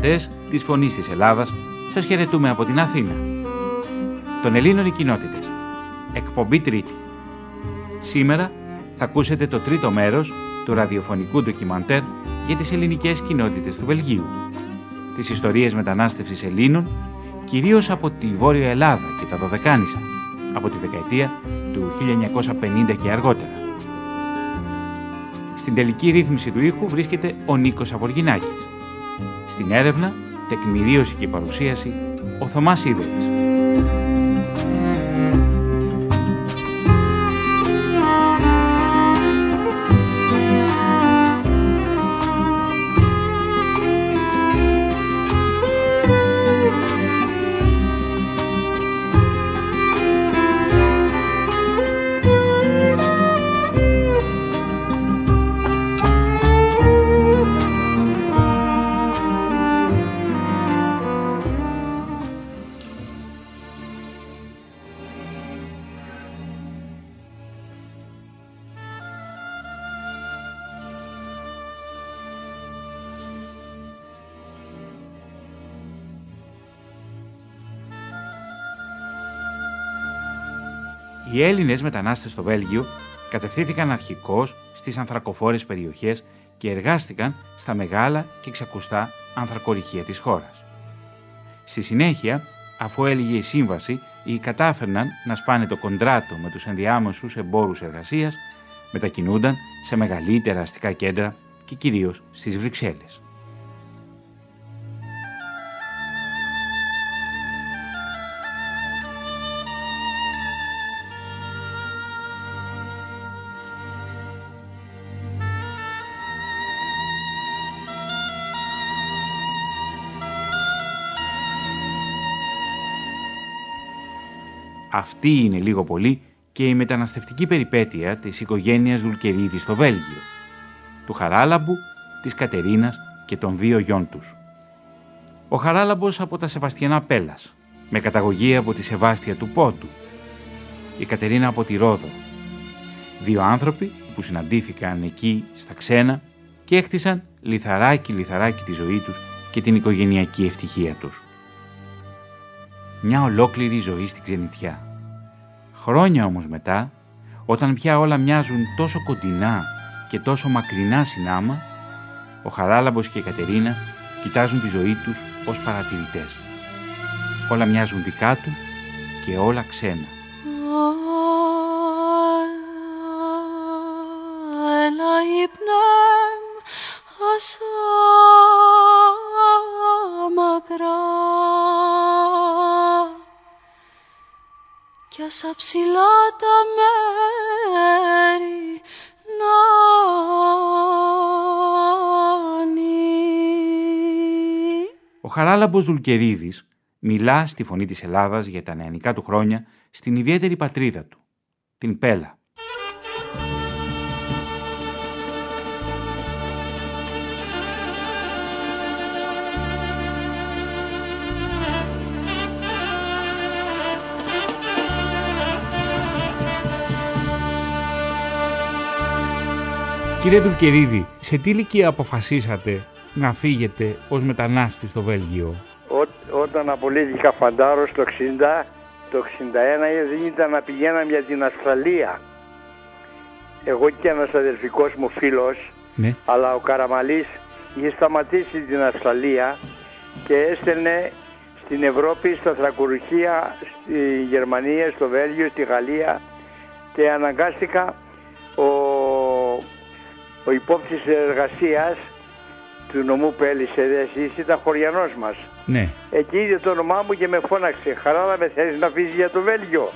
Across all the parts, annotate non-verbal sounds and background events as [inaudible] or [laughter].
φίλοι ακροατές της Φωνής της Ελλάδας, σας χαιρετούμε από την Αθήνα. Των Ελλήνων οι κοινότητες. Εκπομπή Τρίτη. Σήμερα θα ακούσετε το τρίτο μέρος του ραδιοφωνικού ντοκιμαντέρ για τις ελληνικές κοινότητες του Βελγίου. Τις ιστορίες μετανάστευσης Ελλήνων, κυρίως από τη Βόρεια Ελλάδα και τα Δωδεκάνησα, από τη δεκαετία του 1950 και αργότερα. Στην τελική ρύθμιση του ήχου βρίσκεται ο Νίκος Αβοργινάκης. Στην έρευνα, τεκμηρίωση και παρουσίαση, ο Θωμάς Ίδωλης. Οι Έλληνες μετανάστες στο Βέλγιο κατευθύνθηκαν αρχικώς στις ανθρακοφόρες περιοχές και εργάστηκαν στα μεγάλα και ξακουστά ανθρακορυχεία της χώρας. Στη συνέχεια, αφού έλυγε η σύμβαση, οι κατάφερναν να σπάνε το κοντράτο με τους ενδιάμεσους εμπόρους εργασίας, μετακινούνταν σε μεγαλύτερα αστικά κέντρα και κυρίως στις Βρυξέλλες. Αυτή είναι λίγο πολύ και η μεταναστευτική περιπέτεια της οικογένειας Δουλκερίδη στο Βέλγιο, του Χαράλαμπου, της Κατερίνας και των δύο γιών τους. Ο Χαράλαμπος από τα Σεβαστιανά Πέλας, με καταγωγή από τη Σεβάστια του Πότου. Η Κατερίνα από τη Ρόδο. Δύο άνθρωποι που συναντήθηκαν εκεί στα ξένα και έχτισαν λιθαράκι λιθαράκι τη ζωή τους και την οικογενειακή ευτυχία τους μια ολόκληρη ζωή στην ξενιτιά. Χρόνια όμως μετά, όταν πια όλα μοιάζουν τόσο κοντινά και τόσο μακρινά συνάμα, ο Χαράλαμπος και η Κατερίνα κοιτάζουν τη ζωή τους ως παρατηρητές. Όλα μοιάζουν δικά του και όλα ξένα. Σα ψηλά τα μέρη να Ο Χαράλαμπος Δουλκερίδης μιλά στη Φωνή της Ελλάδας για τα νεανικά του χρόνια στην ιδιαίτερη πατρίδα του, την Πέλα. Κύριε Δουλκερίδη, σε τι ηλικία αποφασίσατε να φύγετε ως μετανάστη στο Βέλγιο; όταν απολύθηκα φαντάρος το 60, το 61 δεν ήταν να πηγαίναμε για την Αυστραλία. Εγώ και ένας αδερφικός μου φίλος, ναι. αλλά ο Καραμαλής είχε σταματήσει την Αυστραλία και έστελνε στην Ευρώπη, στα θρακουρυχεία, στη Γερμανία, στο Βέλγιο, στη Γαλλία και αναγκάστηκα ο ο υπόψης εργασίας του νομού που έλυσε εσείς ήταν χωριανός μας. Ναι. Εκεί είδε το όνομά μου και με φώναξε. Χαράλα με θέλεις να φύγεις για το Βέλγιο.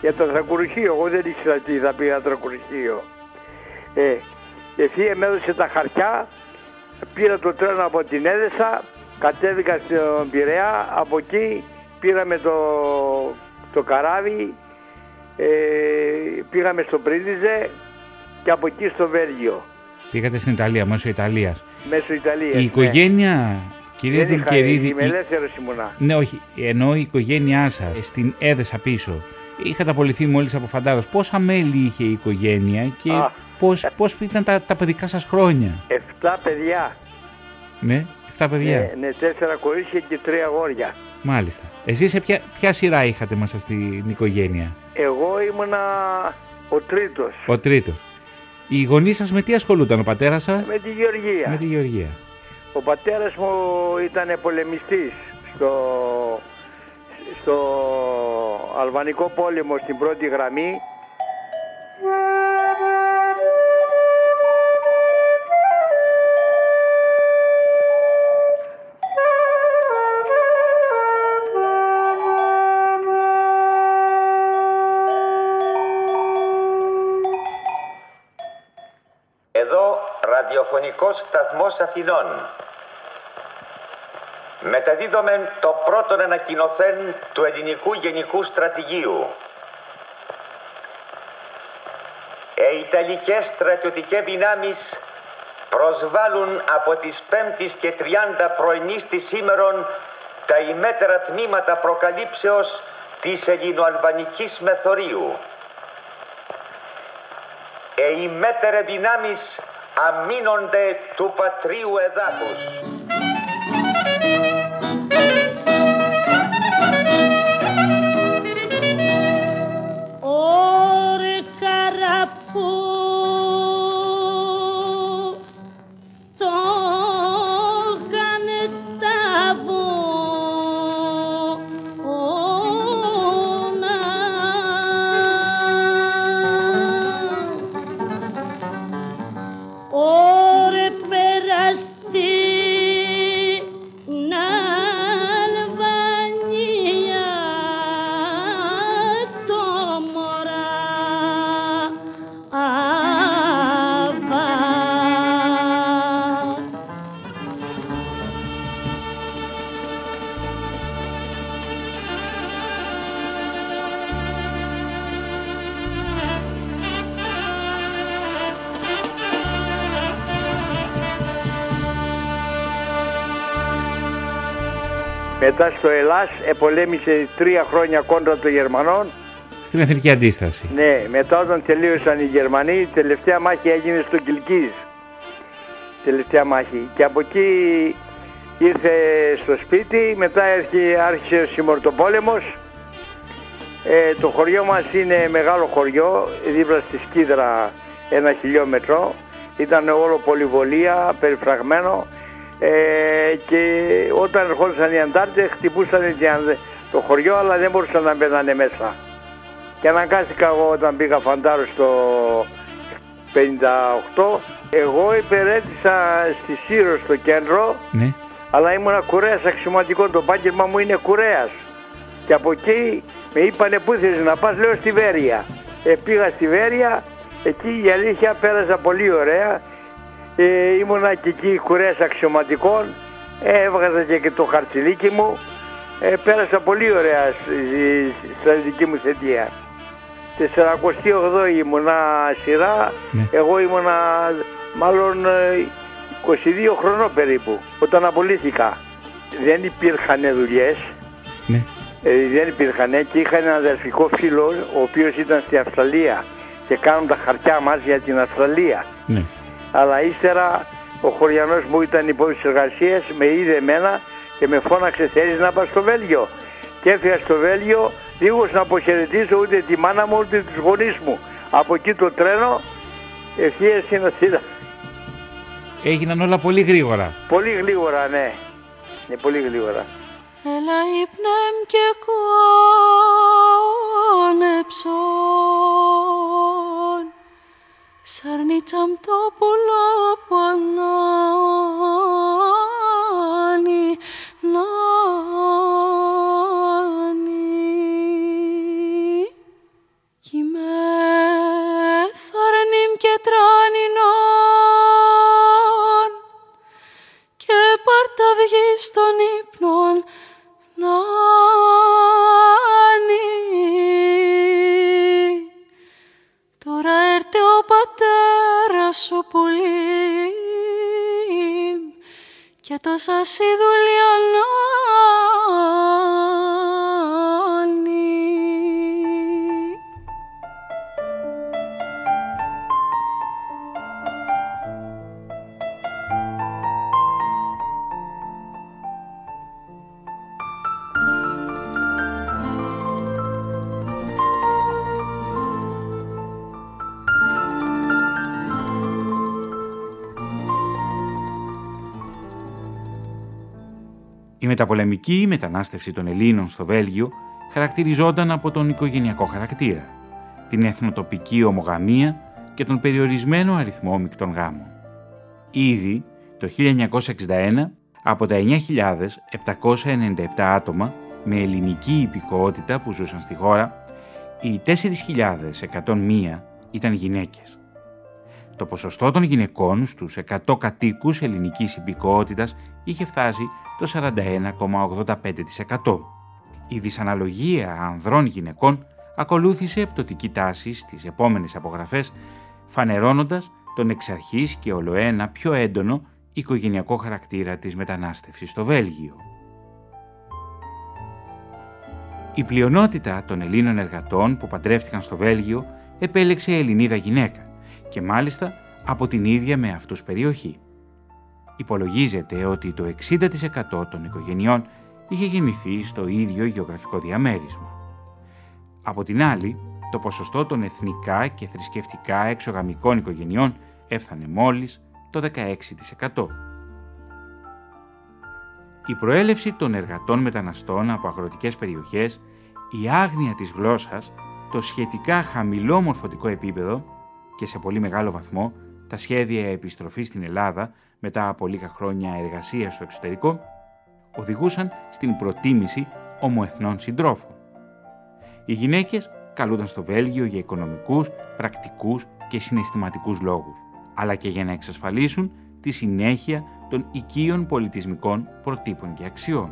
Για το θρακουρυχείο. Εγώ δεν ήξερα τι θα πει ένα θρακουρυχείο. Ε, ευθεία με έδωσε τα χαρτιά. Πήρα το τρένο από την Έδεσα. Κατέβηκα στον Πειραιά. Από εκεί πήραμε το, το καράβι. Ε, πήγαμε στο Πρίνιζε και από εκεί στο Βέλγιο. Πήγατε στην Ιταλία, μέσω Ιταλίας. Μέσω Ιταλίας. Η ναι. οικογένεια, κυρία Δουλκερίδη. Είμαι ελεύθερο ήμουνα. Ναι, όχι. Ενώ η οικογένειά σας στην έδεσα πίσω. Είχατε απολυθεί μόλις από φαντάρος. Πόσα μέλη είχε η οικογένεια και πώς πώς ήταν τα, τα παιδικά σας χρόνια; Εφτά παιδιά. Ναι, 7 παιδιά. Ναι, ναι, τέσσερα κορίτσια και τρία αγόρια. Μάλιστα. Εσείς σε ποια, ποια σειρά είχατε μέσα στην οικογένεια; Εγώ ήμουνα ο τρίτος Ο τρίτος. Οι γονείς σας με τι ασχολούνταν ο πατέρας σας; με τη Γεωργία. Με τη Γεωργία. Ο πατέρας μου ήταν πολεμιστής στο, στο Αλβανικό πόλεμο στην πρώτη γραμμή. Ραδιοφωνικός σταθμός Αθηνών. Μεταδίδομεν το πρώτον ανακοινωθέν του ελληνικού γενικού στρατηγίου. Οι Ιταλικές στρατιωτικές δυνάμεις προσβάλλουν από τις 5ης και 30 πρωινής της σήμερον τα ημέτερα τμήματα προκαλύψεως της ελληνοαλβανικής μεθορίου. Οι μέτερε δυνάμεις αμήνονται του πατρίου εδάφους. Μετά στο Ελλάς επολέμησε τρία χρόνια κόντρα των Γερμανών. Στην εθνική αντίσταση. Ναι, μετά όταν τελείωσαν οι Γερμανοί, η τελευταία μάχη έγινε στο Κιλκίζ. Τελευταία μάχη. Και από εκεί ήρθε στο σπίτι, μετά έρχε, άρχισε ο συμμορτοπόλεμος. Ε, το χωριό μας είναι μεγάλο χωριό, δίπλα στη Σκίδρα ένα χιλιόμετρο. Ήταν όλο πολυβολία, περιφραγμένο. Ε, και όταν ερχόντουσαν οι Αντάρτες χτυπούσαν την Ανδε- το χωριό αλλά δεν μπορούσαν να μπαίνανε μέσα. Και αναγκάστηκα εγώ όταν πήγα φαντάρο στο 58. Εγώ υπηρέτησα στη Σύρο στο κέντρο, Ναι. αλλά ήμουνα κουρέας αξιωματικό. Το επάγγελμα μου είναι κουρέας. Και από εκεί με είπανε πού θες να πας, λέω στη Βέρεια. Ε, πήγα στη Βέρεια, εκεί η αλήθεια πέρασα πολύ ωραία. Ε, ήμουνα και εκεί κουρέας αξιωματικών, ε, έβγαζα και, και το χαρτσιλίκι μου. Ε, πέρασα πολύ ωραία στη στρατιωτική μου θετία. 48η ήμουνα σειρά, Ναι. εγώ ήμουνα μάλλον ε, 22 χρονών περίπου, όταν απολύθηκα. Δεν υπήρχαν δουλειές, Ναι. ε, δεν υπήρχαν και είχα έναν αδερφικό φίλο ο οποίος ήταν στη Αυστραλία και κάνουν τα χαρτιά μας για την Αυστραλία. Ναι. Αλλά ύστερα ο χωριανός μου ήταν υπόψη εργασίας, με είδε εμένα και με φώναξε θέλεις να πας στο Βέλγιο; Και έφυγα στο Βέλγιο λίγος να αποχαιρετήσω ούτε τη μάνα μου ούτε τους γονείς μου. Από εκεί το τρένο ευθείας στην Αθήνα. Έγιναν όλα πολύ γρήγορα. Πολύ γλίγορα, ναι. Ναι, πολύ γλίγορα. Έλα ύπνεμ και κόνεψον Σαρνίτσαμ το πουλό πονάνει νάνει Κι με θαρνίμ και τράνινον και πάρτα βγεις στον ύπνον νάνι. Πατέρας ο πολύ. Και το σας Η μεταπολεμική μετανάστευση των Ελλήνων στο Βέλγιο χαρακτηριζόταν από τον οικογενειακό χαρακτήρα, την εθνοτοπική ομογαμία και τον περιορισμένο αριθμό μεικτών γάμων. Ήδη το 1961 από τα 9.797 άτομα με ελληνική υπηκότητα που ζούσαν στη χώρα, οι 4.101 ήταν γυναίκες. Το ποσοστό των γυναικών στους 100 κατοίκους ελληνικής υπηκότητας είχε φτάσει το 41,85%. Η δυσαναλογία ανδρών γυναικών ακολούθησε πτωτική τάση στις επόμενες απογραφές, φανερώνοντας τον εξ αρχής και ολοένα πιο έντονο οικογενειακό χαρακτήρα της μετανάστευσης στο Βέλγιο. Η πλειονότητα των Ελλήνων εργατών που παντρεύτηκαν στο Βέλγιο επέλεξε Ελληνίδα γυναίκα και μάλιστα από την ίδια με αυτούς περιοχή. Υπολογίζεται ότι το 60% των οικογενειών είχε γεννηθεί στο ίδιο γεωγραφικό διαμέρισμα. Από την άλλη, το ποσοστό των εθνικά και θρησκευτικά εξωγαμικών οικογενειών έφτανε μόλις το 16%. Η προέλευση των εργατών μεταναστών από αγροτικές περιοχές, η άγνοια της γλώσσας, το σχετικά χαμηλό μορφωτικό επίπεδο και σε πολύ μεγάλο βαθμό τα σχέδια επιστροφής στην Ελλάδα μετά από λίγα χρόνια εργασίας στο εξωτερικό, οδηγούσαν στην προτίμηση ομοεθνών συντρόφων. Οι γυναίκες καλούνταν στο Βέλγιο για οικονομικούς, πρακτικούς και συναισθηματικούς λόγους, αλλά και για να εξασφαλίσουν τη συνέχεια των οικείων πολιτισμικών προτύπων και αξιών.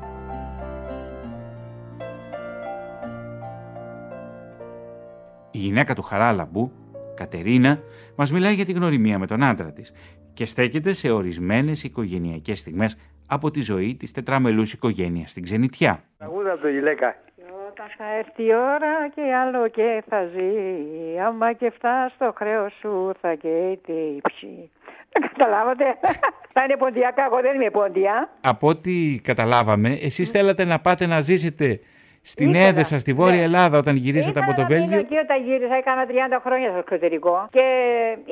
Η γυναίκα του Χαράλαμπου, Κατερίνα, μας μιλάει για την γνωριμία με τον άντρα της και στέκεται σε ορισμένες οικογενειακές στιγμές από τη ζωή της τετραμελούς οικογένειας στην Ξενιτιά. Τραγούδα το γυναίκα. Όταν θα έρθει η ώρα και άλλο και θα ζει, άμα και φτάσει στο χρέος σου θα καίτε η ψή. Δεν καταλάβατε. [laughs] Θα είναι ποντιακά, εγώ δεν είμαι ποντιά. Από ό,τι καταλάβαμε, εσείς θέλατε να πάτε να ζήσετε στην Ήθελα. Έδεσα, στη Βόρεια Ναι. Ελλάδα, όταν γυρίσατε Ήθελα από το να μείνω Βέλγιο. εκεί όταν γύρισα, έκανα 30 χρόνια στο εξωτερικό. Και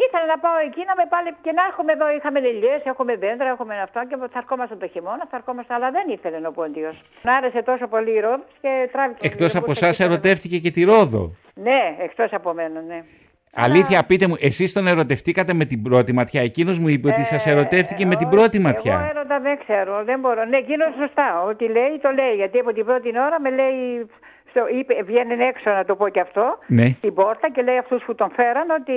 ήθελα να πάω εκεί να με πάλι και να έρχομαι εδώ. Είχαμε λελιέ, έχουμε δέντρα, έχουμε αυτά και θα ερχόμαστε το χειμώνα, θα ερχόμαστε. Αλλά δεν ήθελε ο Πόντιο. Μ' άρεσε τόσο πολύ η Ρόδος και τράβηξε. Εκτός από Μπορούσα εσάς και τώρα. ερωτεύτηκε και τη Ρόδο. Ναι, εκτός από μένα, ναι. Αλήθεια, πείτε μου, εσείς τον ερωτευτήκατε με την πρώτη ματιά. Εκείνος μου είπε ότι σας ερωτεύτηκε με την όχι, πρώτη Εγώ ματιά. έρωτα δεν ξέρω, δεν μπορώ. Ναι, εκείνος σωστά. Ό,τι λέει, το λέει. Γιατί από την πρώτη ώρα με λέει. Στο, είπε, βγαίνει έξω να το πω και αυτό. Ναι. Στην πόρτα και λέει αυτούς που τον φέραν ότι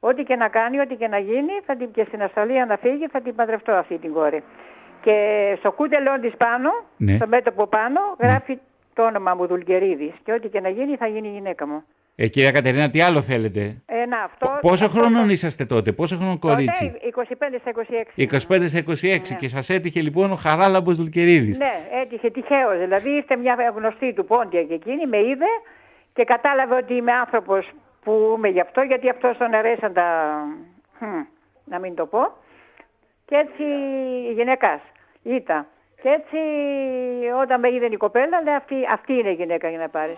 ό,τι και να κάνει, ό,τι και να γίνει, θα την, και στην Αυστραλία να φύγει, θα την παντρευτώ αυτή την κόρη. Και στο κούτελό της πάνω, Ναι. στο μέτωπο πάνω, γράφει το όνομα μου Δουλγκερίδη. Και ό,τι και να γίνει, θα γίνει η γυναίκα μου. Ε, κυρία Κατερίνα, τι άλλο θέλετε; Ε, να, αυτό, Πόσο αυτό χρονών το- είσαστε τότε, πόσο χρονών Τότε, κορίτσι; 25 στα 26. 25 στα 26 και σας έτυχε λοιπόν ο Χαράλαμπος Δουλκερίδης. Ναι, έτυχε τυχαίως. Δηλαδή ήρθε μια γνωστή του πόντια και εκείνη, με είδε και κατάλαβε ότι είμαι άνθρωπος που είμαι γι' αυτό, γιατί αυτός τον αρέσαν τα. Χμ, να μην το πω. Και έτσι η γυναίκας ήταν. Και έτσι όταν με είδε η κοπέλα, λέει αυτή, αυτή είναι η γυναίκα για να πάρεις.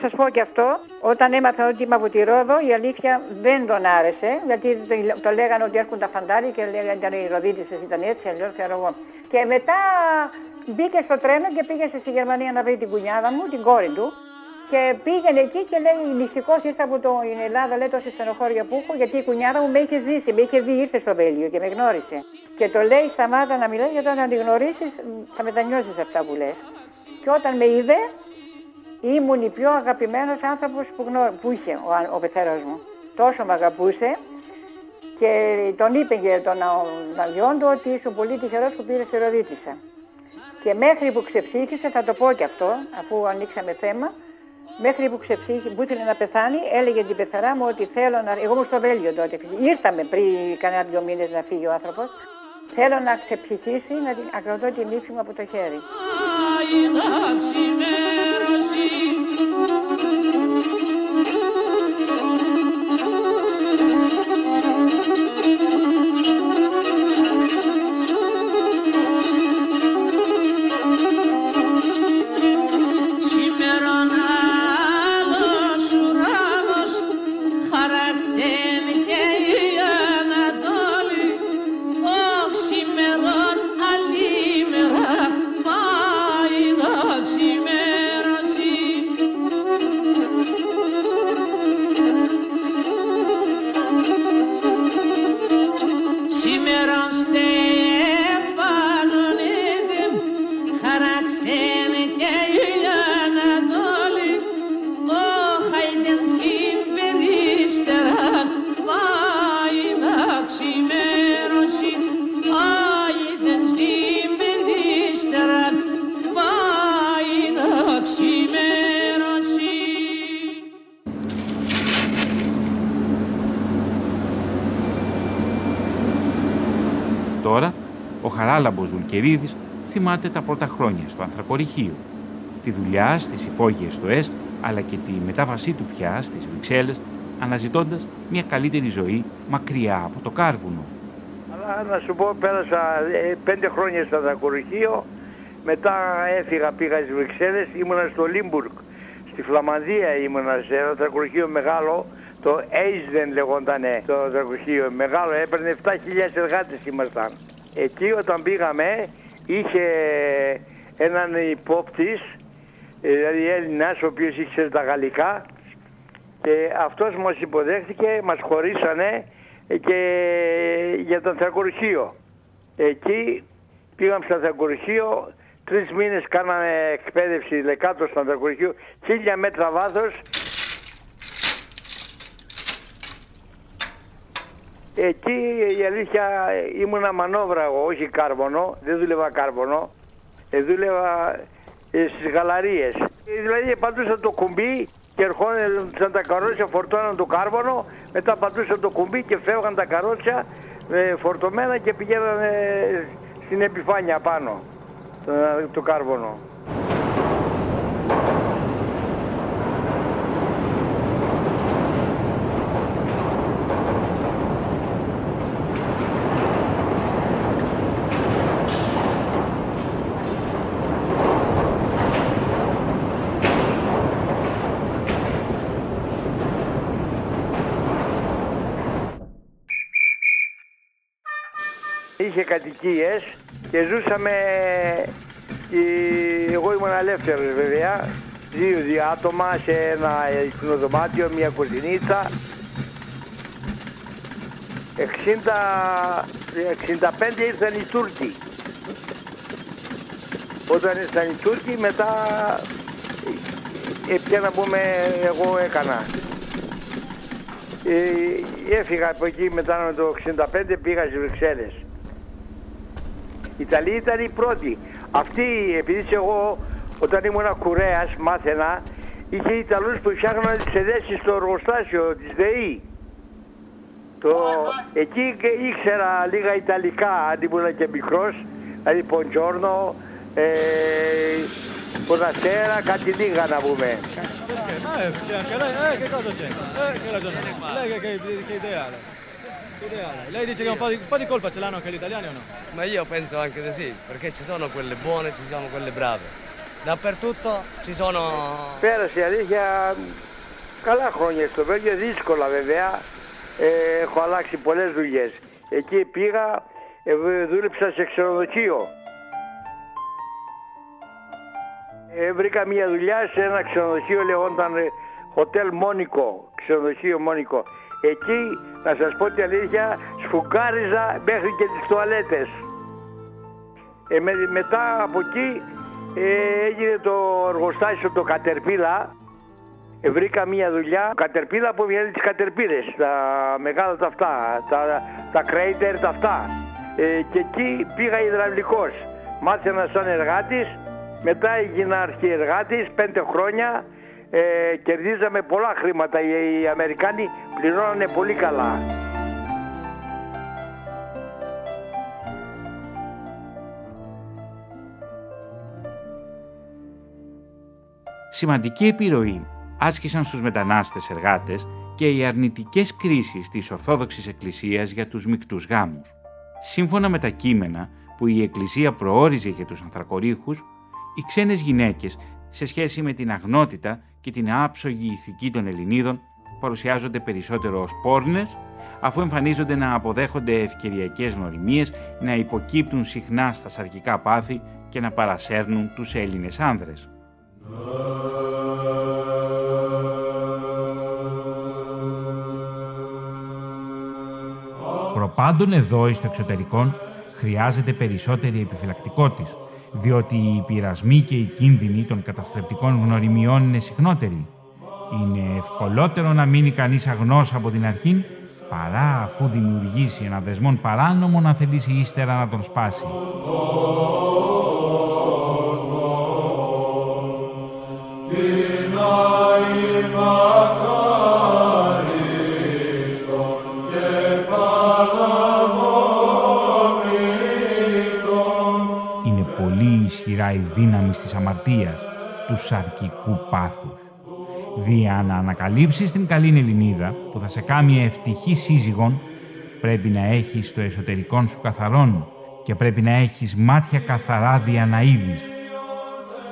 Να σας πω και αυτό, όταν έμαθα ότι είμαι από τη Ρόδο, η αλήθεια δεν τον άρεσε, γιατί το λέγανε ότι έρχονται τα φαντάρια και λέγανε ήταν οι Ροδίτησε, ήταν έτσι, αλλιώς ξέρω εγώ. Και μετά μπήκε στο τρένο και πήγε στη Γερμανία να βρει την κουνιάδα μου, την κόρη του. Και πήγαινε εκεί και λέει: Νηστικό ήρθα από την Ελλάδα, λέει τόση στενοχώρια που έχω, γιατί η κουνιάδα μου με είχε ζήσει, με είχε δει, ήρθε στο Βέλγιο και με γνώρισε. Και το λέει: Σταμάτα να μιλάει, γιατί όταν την γνωρίσεις θα μετανιώσεις αυτά που λες. Και όταν με είδε, ήμουν η πιο αγαπημένος άνθρωπος που, γνω... που είχε ο, ο πεθερός μου. Τόσο με αγαπούσε και τον είπε για τον αδειόν του ότι είσαι πολύ τυχερός που πήρε στη Ροδίτησα. Και μέχρι που ξεψύχησε, θα το πω και αυτό, αφού ανοίξαμε θέμα, μέχρι που ξεψύχησε, που ήθελε να πεθάνει, έλεγε την πεθαρά μου ότι θέλω να. Εγώ ήμουν στο Βέλγιο τότε. Ήρθαμε πριν κανένα δύο μήνες να φύγει ο άνθρωπος. Θέλω να ξεψυχήσει, να την ακροτώ την ύφη μου από το χέρι. Χαράλαμπος Δουλκερίδης θυμάται τα πρώτα χρόνια στο ανθρακοριχείο, τη δουλειά στις υπόγειες στοές, αλλά και τη μετάβασή του πια στις Βρυξέλλες, αναζητώντας μια καλύτερη ζωή μακριά από το κάρβουνο. Αλλά να σου πω, πέρασα ε, πέντε χρόνια στο ανθρακοριχείο, μετά έφυγα, πήγα στις Βρυξέλλες, ήμουνα στο Λίμπουργκ, στη Φλαμανδία ήμουνα σε ένα ανθρακοριχείο μεγάλο, το Eisden λεγόντανε το ανθρακοριχείο, μεγάλο, έπαιρνε 7.000 εργάτες ήμασταν. Εκεί όταν πήγαμε είχε έναν υπόπτης, δηλαδή Έλληνας, ο οποίος ήξερε τα γαλλικά και αυτός μας υποδέχτηκε, μας χωρίσανε και για το ανθρακοριχείο. Εκεί πήγαμε στο ανθρακοριχείο, τρεις μήνες κάναμε εκπαίδευση λεκάτω στο ανθρακοριχείο, χίλια μέτρα βάθος Εκεί η αλήθεια ήμουνα μανόβρα εγώ, όχι κάρβονο, δεν δούλευα κάρβονο, ε, δούλευα ε, στις γαλαρίες. Ε, δηλαδή πατούσα το κουμπί και ερχόντουσαν τα καρότσια, φορτώναν το κάρβονο, μετά πατούσα το κουμπί και φεύγαν τα καρότσια ε, φορτωμένα και πηγαίναν στην επιφάνεια πάνω το, το κάρβονο. Είχε κατοικίες και ζούσαμε, εγώ ήμουν ελεύθερος βέβαια, δύο, δύο άτομα σε ένα δωμάτιο, μια κουζινίτσα. 60, 65 ήρθαν οι Τούρκοι. Όταν ήρθαν οι Τούρκοι μετά ε, να πούμε εγώ έκανα. Ε, έφυγα από εκεί μετά με το 65 πήγα στις Βρυξέλλες. Η Ιταλία ήταν η πρώτη. Αυτή, επειδή εγώ όταν ήμουν κουρέας μάθαινα, είχε Ιταλούς που φτιάχναν τις εδέσεις στο εργοστάσιο της ΔΕΗ. Το... Εκεί ήξερα λίγα Ιταλικά, αν ήμουν και μικρός, δηλαδή Ποντζόρνο, ε, Ποναστέρα, κάτι λίγα να πούμε. Eh, che cosa c'è? Eh, che ragione? Lei che, che, che idea ha? Ideale. Lei dice che un po, di, un po' di colpa ce l'hanno anche gli italiani o no? Ma io penso anche di sì, perché ci sono quelle buone e ci sono quelle brave. Dappertutto ci sono... Πέρασε η αλήθεια καλά χρόνια στο Βέλγιο, δύσκολα βέβαια. Ε, έχω αλλάξει πολλές δουλειές. Εκεί πήγα, ε, δούλεψα σε ξενοδοχείο. Ε, βρήκα μια δουλειά σε ένα ξενοδοχείο λεγόταν ε, Hotel Μόνικο, ξενοδοχείο Μόνικο. Εκεί, να σας πω την αλήθεια, σφουγγάριζα μέχρι και τις τουαλέτες. Ε, με, μετά από εκεί ε, έγινε το εργοστάσιο το Κατερπίλα. Ε, βρήκα μια δουλειά, Κατερπίλα που βγαίνει τις Κατερπίλες, τα μεγάλα τα αυτά, τα, τα κρέιτερ τα αυτά. Ε, και εκεί πήγα υδραυλικός. Μάθαινα σαν εργάτης, μετά έγινα αρχιεργάτης, πέντε χρόνια. Ε, κερδίζαμε πολλά χρήματα. Οι, οι Αμερικάνοι πληρώνανε πολύ καλά. Σημαντική επιρροή άσκησαν στους μετανάστες εργάτες και οι αρνητικές κρίσεις της Ορθόδοξης Εκκλησίας για τους μικτούς γάμους. Σύμφωνα με τα κείμενα που η Εκκλησία προόριζε για τους ανθρακορίχους, οι ξένες γυναίκες σε σχέση με την αγνότητα και την άψογη ηθική των Ελληνίδων παρουσιάζονται περισσότερο ως πόρνες, αφού εμφανίζονται να αποδέχονται ευκαιριακές γνωριμίες, να υποκύπτουν συχνά στα σαρκικά πάθη και να παρασέρνουν τους Έλληνες άνδρες. Προπάντων εδώ στο εξωτερικό χρειάζεται περισσότερη επιφυλακτικότης, διότι οι πειρασμοί και οι κίνδυνοι των καταστρεπτικών γνωριμιών είναι συχνότεροι. Είναι ευκολότερο να μείνει κανείς αγνός από την αρχή, παρά αφού δημιουργήσει ένα δεσμόν παράνομο να θελήσει ύστερα να τον σπάσει. Είναι πολύ ισχυρά η δύναμη της αμαρτίας, τους σαρκικού πάθους. Δια να ανακαλύψεις την καλή Ελληνίδα που θα σε κάνει ευτυχή σύζυγον, πρέπει να έχεις το εσωτερικό σου καθαρόν και πρέπει να έχεις μάτια καθαρά δια να είδεις.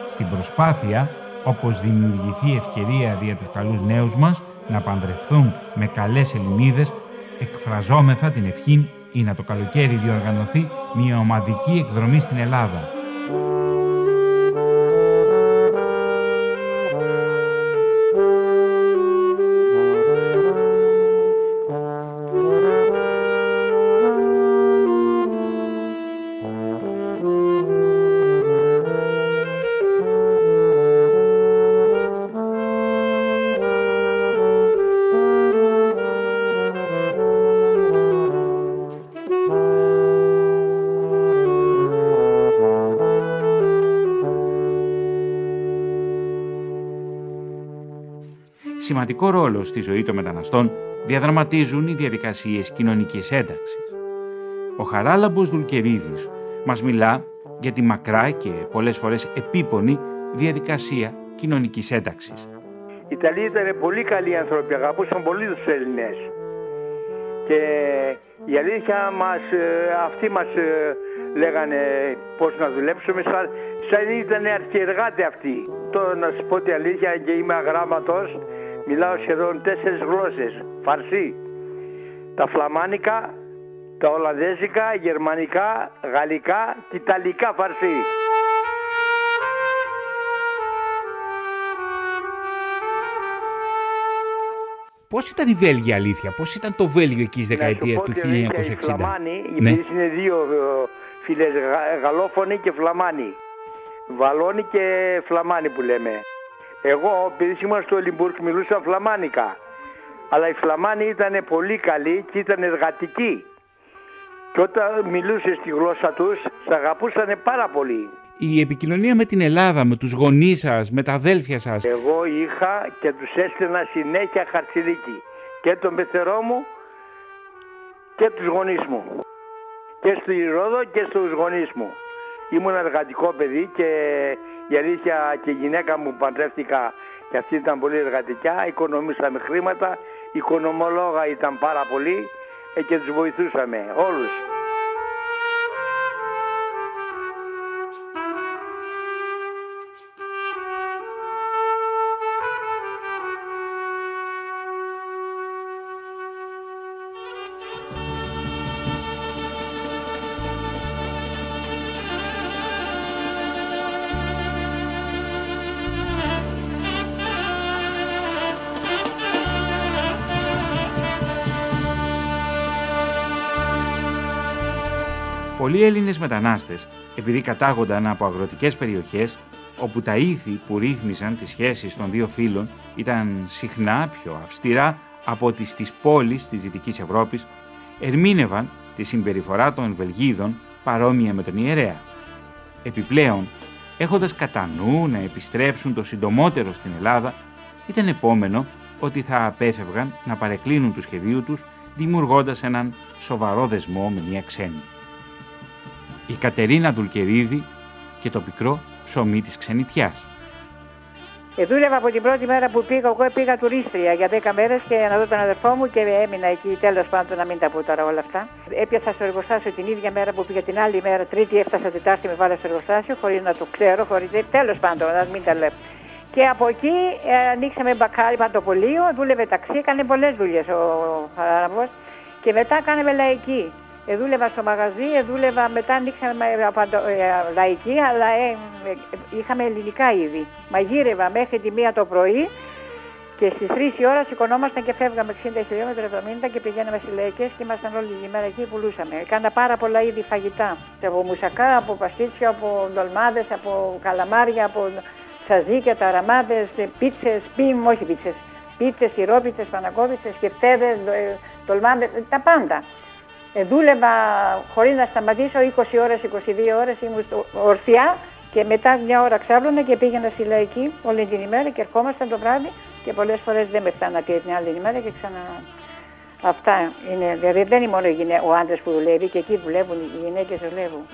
Στην προσπάθεια, όπως δημιουργηθεί ευκαιρία δια τους καλούς νέους μας να παντρευθούν με καλές Ελληνίδες, εκφραζόμεθα την ευχή ή να το καλοκαίρι διοργανωθεί μια ομαδική εκδρομή στην Ελλάδα. Σημαντικό ρόλο στη ζωή των μεταναστών διαδραματίζουν οι διαδικασίες κοινωνικής ένταξης. Ο Χαράλαμπος Δουλκερίδης μας μιλά για τη μακρά και πολλές φορές επίπονη διαδικασία κοινωνικής ένταξης. Οι Ιταλοί ήταν πολύ καλοί άνθρωποι, αγαπούσαν πολύ τους Έλληνες. Και η αλήθεια μας, ε, αυτοί μας ε, λέγανε πώς να δουλέψουμε, σαν, σαν ήταν αρχιεργάτε αυτοί. Τώρα να σας πω την αλήθεια και είμαι αγράμματος, μιλάω σχεδόν τέσσερις γλώσσες. Φαρσί, τα φλαμάνικα, τα ολλανδέζικα, γερμανικά, γαλλικά και ιταλικά φαρσί. Πώς ήταν η Βέλγια, αλήθεια, πώς ήταν το Βέλγιο εκεί στη δεκαετία του 1960. Οι Φλαμάνοι, Ναι. επειδή είναι δύο ε, φίλες, γα- γαλλόφωνοι και φλαμάνοι. Βαλόνοι και φλαμάνοι που λέμε. Εγώ, επειδή ήμουν στο Ολυμπουργκ, μιλούσα φλαμάνικα. Αλλά οι φλαμάνοι ήταν πολύ καλοί και ήταν εργατικοί. Και όταν μιλούσε στη γλώσσα τους, σ' αγαπούσαν πάρα πολύ. Η επικοινωνία με την Ελλάδα, με τους γονείς σας, με τα αδέλφια σας, Εγώ είχα και τους έστελνα συνέχεια χαρτιδίκι. Και τον πεθερό μου και τους γονείς μου. Και στη Ρόδο και στους γονείς μου. Ήμουν εργατικό παιδί και η αλήθεια και η γυναίκα μου που παντρεύτηκα και αυτή ήταν πολύ εργατικά. Οικονομήσαμε χρήματα, οικονομολόγα ήταν πάρα πολύ ε, και τους βοηθούσαμε όλους. Πολλοί Έλληνες μετανάστες, επειδή κατάγονταν από αγροτικές περιοχές, όπου τα ήθη που ρύθμισαν τις σχέσεις των δύο φίλων ήταν συχνά πιο αυστηρά από τις της πόλεις της Δυτικής Ευρώπης, ερμήνευαν τη συμπεριφορά των Βελγίδων παρόμοια με τον ιερέα. Επιπλέον, έχοντας κατά νου να επιστρέψουν το συντομότερο στην Ελλάδα, ήταν επόμενο ότι θα απέφευγαν να παρεκκλίνουν του σχεδίου τους δημιουργώντας έναν σοβαρό δεσμό με μια ξένη. Η Κατερίνα Δουλκερίδη και το πικρό ψωμί της ξενιτιάς. Ε, δούλευα από την πρώτη μέρα που πήγα, εγώ πήγα τουρίστρια για 10 μέρες και να δω τον αδερφό μου και έμεινα εκεί. Τέλος πάντων, να μην τα πω τώρα όλα αυτά. Έπιασα στο εργοστάσιο την ίδια μέρα που πήγα την άλλη μέρα, Τρίτη έφτασα Τετάρτη με βάλα στο εργοστάσιο, χωρίς να το ξέρω, χωρίς. Τέλος πάντων, να μην τα λέω. Και από εκεί ε, ανοίξαμε μπακάλι παντοπολείο, δούλευε ταξί, έκανε πολλές δουλειές ο Χαράμπο και μετά κάναμε λαϊκή. Ε, δούλευα στο μαγαζί, ε, δούλευα, μετά ανοίξαμε ε, λαϊκή, αλλά ε, ε, είχαμε ελληνικά ήδη. Μαγείρευα μέχρι τη μία το πρωί και στις 3 η ώρα σηκωνόμασταν και φεύγαμε 60 χιλιόμετρα, 70 και πηγαίναμε στις λαϊκές και ήμασταν όλη τη μέρα εκεί πουλούσαμε. Έκανα πάρα πολλά είδη φαγητά. Από μουσακά, από παστίτσια, από ντολμάδες, από καλαμάρια, από σαζίκια, ταραμάδες, πίτσες, πίμ, όχι πίτσες. Πίτσες, σιρόπιτσε, πανακόβιτσε, σκεφτέδε, ντολμάδες, τα πάντα. Ε, δούλευα χωρίς να σταματήσω 20 ώρες, 22 ώρες, ήμουν ορθιά και μετά μια ώρα ξάπλωνα και πήγαινα στη λαϊκή όλη την ημέρα και ερχόμασταν το βράδυ και πολλές φορές δεν με φτάνα και την άλλη ημέρα και ξανά. Αυτά είναι. Δηλαδή δεν είναι μόνο ο άντρας που δουλεύει και εκεί δουλεύουν οι γυναίκες δουλεύουν.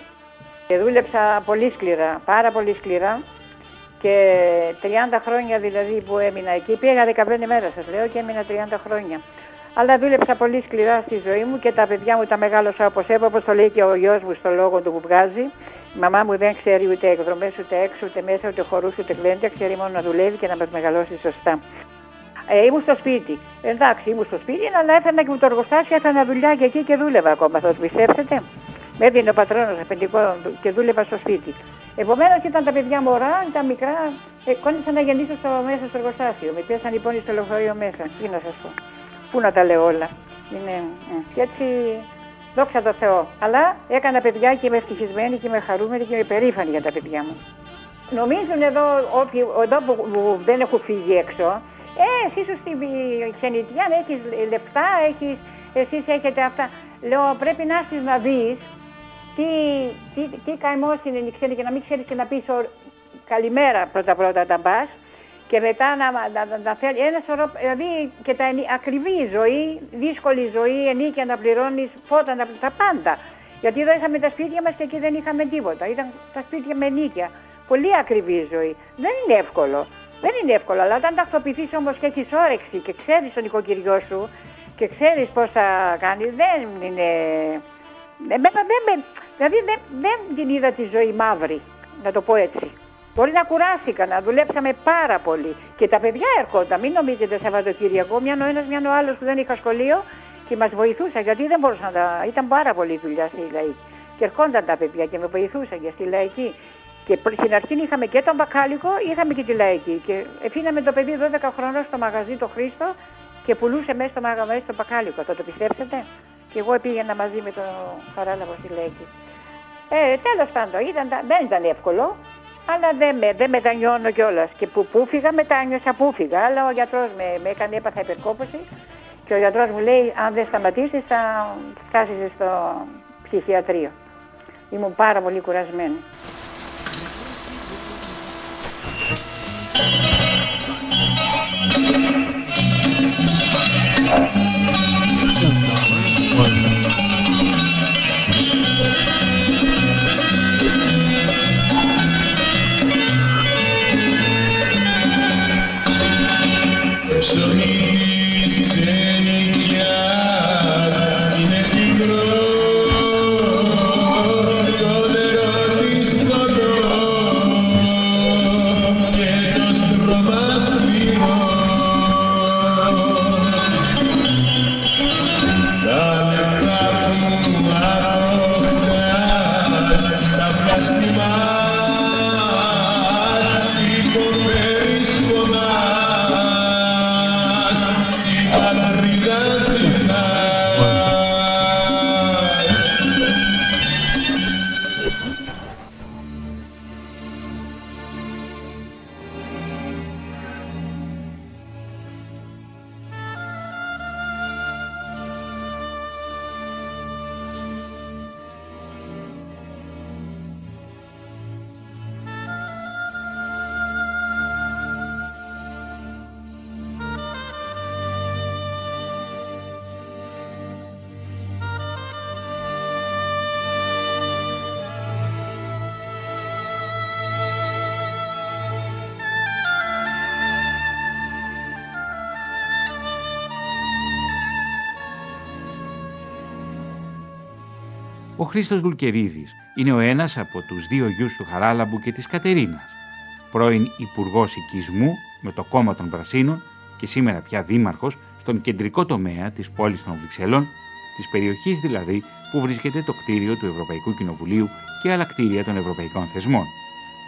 Και δούλεψα πολύ σκληρά, πάρα πολύ σκληρά και 30 χρόνια δηλαδή που έμεινα εκεί. Πήγα 15 μέρες σας λέω και έμεινα 30 χρόνια. Αλλά δούλεψα πολύ σκληρά στη ζωή μου και τα παιδιά μου τα μεγάλωσα όπως έπρεπε, όπως το λέει και ο γιος μου στο λόγο του που βγάζει. Η μαμά μου δεν ξέρει ούτε εκδρομές, ούτε έξω, ούτε μέσα, ούτε χορούς, ούτε κλέντια. Ξέρει μόνο να δουλεύει και να μας μεγαλώσει σωστά. Ε, ήμουν στο σπίτι. Εντάξει, ήμουν στο σπίτι, αλλά έφερνα και με το εργοστάσιο, έφερνα δουλειά και εκεί και δούλευα ακόμα. Θα το πιστέψετε. Με έδινε ο πατρόνος αφεντικό και δούλευα στο σπίτι. Επομένως ήταν τα παιδιά μωρά, τα μικρά, ε, κόντυσα να γεννήσω στο, μέσα στο εργοστάσιο. Με πιάσαν λοιπόν στο λεωφορείο μέσα. Τι να σας πω. Πού να τα λέω όλα. Είναι, ε. Και έτσι, δόξα τω Θεώ. Αλλά έκανα παιδιά και είμαι ευτυχισμένη και είμαι χαρούμενη και είμαι περήφανη για τα παιδιά μου. Νομίζουν εδώ, όποιοι, εδώ που, που δεν έχουν φύγει έξω, ε, εσύ σου στην ξενιτιά έχεις λεπτά, έχεις, εσείς έχετε αυτά. Λέω, πρέπει να έρθεις να δεις τι, τι, τι καημό είναι η ξένη και να μην ξέρεις και να πεις καλημέρα πρώτα-πρώτα όταν πα και μετά να, να, να, να θέλει ένα σωρό, δηλαδή και τα ακριβή ζωή, δύσκολη ζωή, ενίκεια να πληρώνεις, φώτα, να, τα πάντα. Γιατί εδώ είχαμε τα σπίτια μας και εκεί δεν είχαμε τίποτα. Ήταν τα σπίτια με νίκια. Πολύ ακριβή ζωή. Δεν είναι εύκολο. Δεν είναι εύκολο, αλλά όταν τακτοποιηθείς όμως και έχεις όρεξη και ξέρεις τον οικοκυριό σου και ξέρεις πώς θα κάνεις, δεν είναι. Εμένα δεν, δηλαδή δεν, δεν την είδα τη ζωή μαύρη, να το πω έτσι. Μπορεί να κουράστηκα, να δουλέψαμε πάρα πολύ. Και τα παιδιά έρχονταν, μην νομίζετε Σαββατοκύριακο, μια ο ένας, μια ο άλλος που δεν είχα σχολείο και μας βοηθούσαν γιατί δεν μπορούσαν να τα. ήταν πάρα πολύ δουλειά στη λαϊκή. Και ερχόνταν τα παιδιά και με βοηθούσαν και στη λαϊκή. Και στην αρχή είχαμε και τον μπακάλικο, είχαμε και τη λαϊκή. Και αφήναμε το παιδί 12 χρονών στο μαγαζί το Χρήστο και πουλούσε μέσα στο μαγαζί στο μπακάλικο. Θα το πιστέψετε; Και εγώ πήγαινα μαζί με τον Χαράλαβο στη λαϊκή. Ε, τέλος πάντων, ήταν, δεν ήταν εύκολο. Αλλά δεν με, δεν μετανιώνω κιόλας. Και που, που φύγα, μετάνιωσα που φύγα. Αλλά ο γιατρός με, με έκανε, έπαθα υπερκόπωση. Και ο γιατρός μου λέει: Αν δεν σταματήσεις, θα φτάσεις στο ψυχιατρίο. Ήμουν πάρα πολύ κουρασμένη. Τα λεπτά Χρήστος Δουλκερίδης είναι ο ένας από τους δύο γιους του Χαράλαμπου και της Κατερίνας. Πρώην Υπουργός Οικισμού με το κόμμα των Πρασίνων και σήμερα πια δήμαρχος στον κεντρικό τομέα της πόλης των Βρυξελών, της περιοχής δηλαδή που βρίσκεται το κτίριο του Ευρωπαϊκού Κοινοβουλίου και άλλα κτίρια των ευρωπαϊκών θεσμών.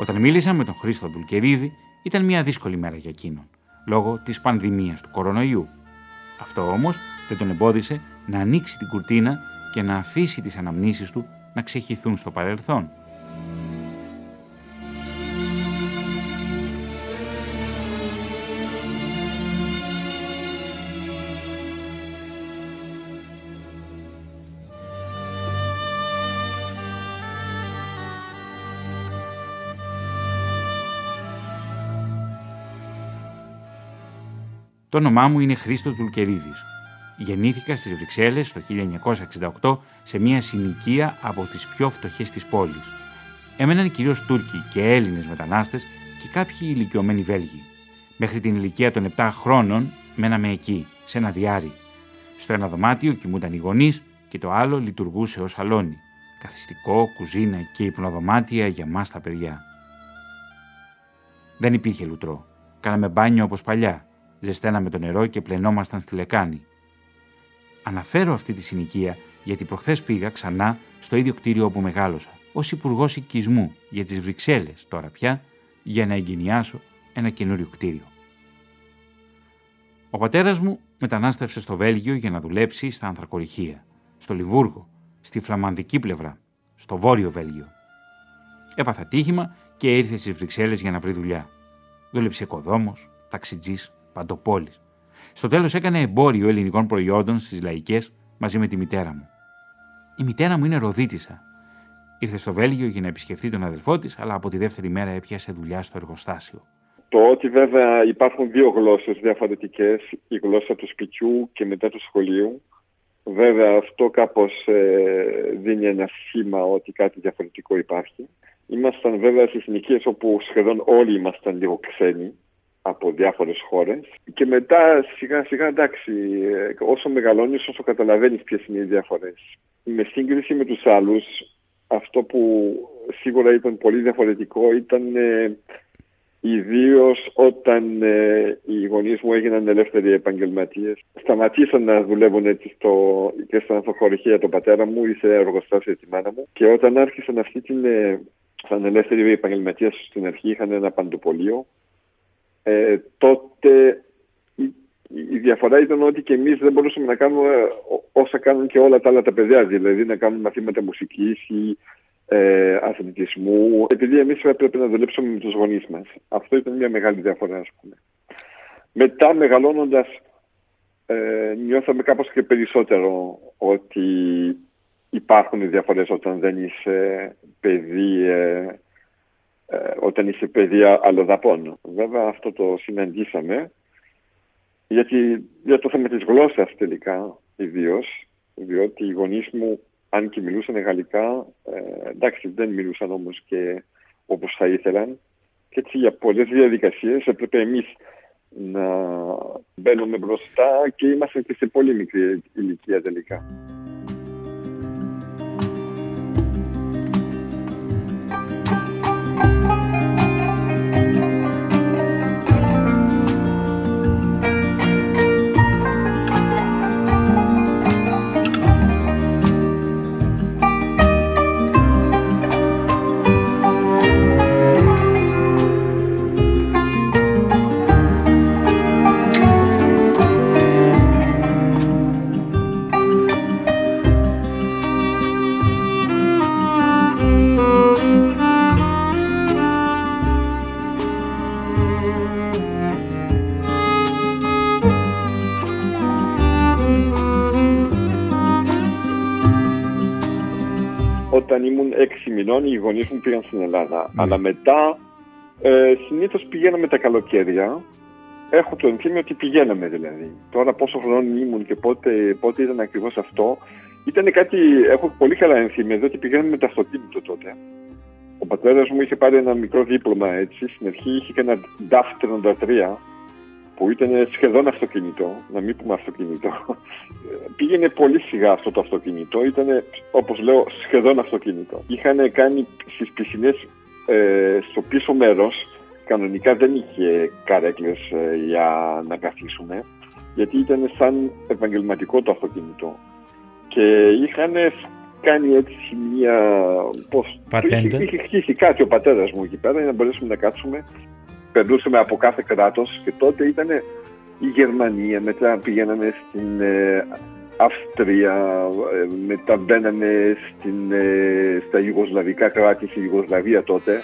Όταν μίλησα με τον Χρήστο Δουλκερίδη, ήταν μια δύσκολη μέρα για εκείνον, λόγω της πανδημίας του κορονοϊού. Αυτό όμως δεν τον εμπόδισε να ανοίξει την κουρτίνα και να αφήσει τις αναμνήσεις του να ξεχυθούν στο παρελθόν. Το όνομά μου είναι Χρήστος Δουλκερίδης. Γεννήθηκα στις Βρυξέλλες το 1968 σε μια συνοικία από τις πιο φτωχές της πόλης. Έμεναν κυρίως Τούρκοι και Έλληνες μετανάστες και κάποιοι ηλικιωμένοι Βέλγοι. Μέχρι την ηλικία των 7 χρόνων μέναμε εκεί, σε ένα διάρρη. Στο ένα δωμάτιο κοιμούνταν οι γονείς και το άλλο λειτουργούσε ως σαλόνι. Καθιστικό, κουζίνα και υπνοδωμάτια για μας τα παιδιά. Δεν υπήρχε λουτρό. Κάναμε μπάνιο όπως παλιά ζεσταίναμε το νερό και πλενόμασταν στη λεκάνη. Αναφέρω αυτή τη συνοικία γιατί προχθές πήγα ξανά στο ίδιο κτίριο όπου μεγάλωσα, ως υπουργός οικισμού για τις Βρυξέλλες τώρα πια, για να εγκαινιάσω ένα καινούριο κτίριο. Ο πατέρας μου μετανάστευσε στο Βέλγιο για να δουλέψει στα ανθρακοριχεία, στο Λιβούργο, στη φλαμανδική πλευρά, στο βόρειο Βέλγιο. Έπαθα τύχημα και ήρθε στις Βρυξέλλες για να βρει δουλειά. Δούλεψε οικοδόμος, ταξιτζής, παντοπόλης. Στο τέλος έκανε εμπόριο ελληνικών προϊόντων στις λαϊκές μαζί με τη μητέρα μου. Η μητέρα μου είναι Ροδίτησα. Ήρθε στο Βέλγιο για να επισκεφτεί τον αδελφό της, αλλά από τη δεύτερη μέρα έπιασε δουλειά στο εργοστάσιο. Το ότι βέβαια υπάρχουν δύο γλώσσες διαφορετικές, η γλώσσα του σπιτιού και μετά του σχολείου. Βέβαια αυτό κάπως ε, δίνει ένα σήμα ότι κάτι διαφορετικό υπάρχει. Ήμασταν βέβαια στι συνοικίες όπου σχεδόν όλοι ήμασταν λίγο ξένοι από διάφορες χώρες και μετά σιγά σιγά εντάξει όσο μεγαλώνεις όσο καταλαβαίνεις ποιες είναι οι διαφορές. Με σύγκριση με τους άλλους αυτό που σίγουρα ήταν πολύ διαφορετικό ήταν ε, ιδίως όταν ε, οι γονείς μου έγιναν ελεύθεροι επαγγελματίες. Σταματήσαν να δουλεύουν έτσι στο, και στα ανθοχωρηχεία τον πατέρα μου ή σε εργοστάσια τη μάνα μου και όταν άρχισαν αυτή την ε, σαν ελεύθεροι επαγγελματίε στην αρχή είχαν ένα παντοπολείο ε, τότε η, η, διαφορά ήταν ότι και εμείς δεν μπορούσαμε να κάνουμε όσα κάνουν και όλα τα άλλα τα παιδιά, δηλαδή να κάνουμε μαθήματα μουσικής ή ε, αθλητισμού, επειδή εμείς έπρεπε να δουλέψουμε με τους γονείς μας. Αυτό ήταν μια μεγάλη διαφορά, ας πούμε. Μετά, μεγαλώνοντας, ε, νιώθαμε κάπως και περισσότερο ότι υπάρχουν διαφορές όταν δεν είσαι παιδί ε, ε, όταν είσαι παιδεία αλλοδαπών. Βέβαια αυτό το συναντήσαμε γιατί για το θέμα της γλώσσας τελικά ιδίως, διότι οι γονείς μου αν και μιλούσαν γαλλικά, ε, εντάξει δεν μιλούσαν όμως και όπως θα ήθελαν και έτσι για πολλές διαδικασίες έπρεπε εμείς να μπαίνουμε μπροστά και είμαστε και σε πολύ μικρή ηλικία τελικά. Μηνών οι γονείς μου πήγαν στην Ελλάδα. Ναι. Αλλά μετά ε, συνήθως πηγαίναμε τα καλοκαίρια. Έχω το ενθύμιο ότι πηγαίναμε δηλαδή. Τώρα πόσο χρόνο ήμουν και πότε, πότε ήταν ακριβώς αυτό. Ήταν κάτι, έχω πολύ καλά ενθύμια, διότι πηγαίναμε με το αυτοκίνητο τότε. Ο πατέρας μου είχε πάρει ένα μικρό δίπλωμα έτσι. Στην αρχή είχε και ένα DAF 33 που ήταν σχεδόν αυτοκίνητο, να μην πούμε αυτοκίνητο, [laughs] πήγαινε πολύ σιγά αυτό το αυτοκίνητο, ήταν όπως λέω σχεδόν αυτοκίνητο. Είχαν κάνει στις πισινές ε, στο πίσω μέρος, κανονικά δεν είχε καρέκλες ε, για να καθίσουμε, γιατί ήταν σαν επαγγελματικό το αυτοκίνητο. Και είχαν κάνει έτσι μια... Πώς, Πατέντα. Είχε, είχε χτίσει κάτι ο πατέρας μου εκεί πέρα για να μπορέσουμε να κάτσουμε. Περνούσαμε από κάθε κράτος και τότε ήταν η Γερμανία, μετά πηγαίναμε στην ε, Αυστρία, ε, μετά μπαίναμε στην, ε, στα Ιουγκοσλαβικά κράτη, στη Ιουγκοσλαβία τότε.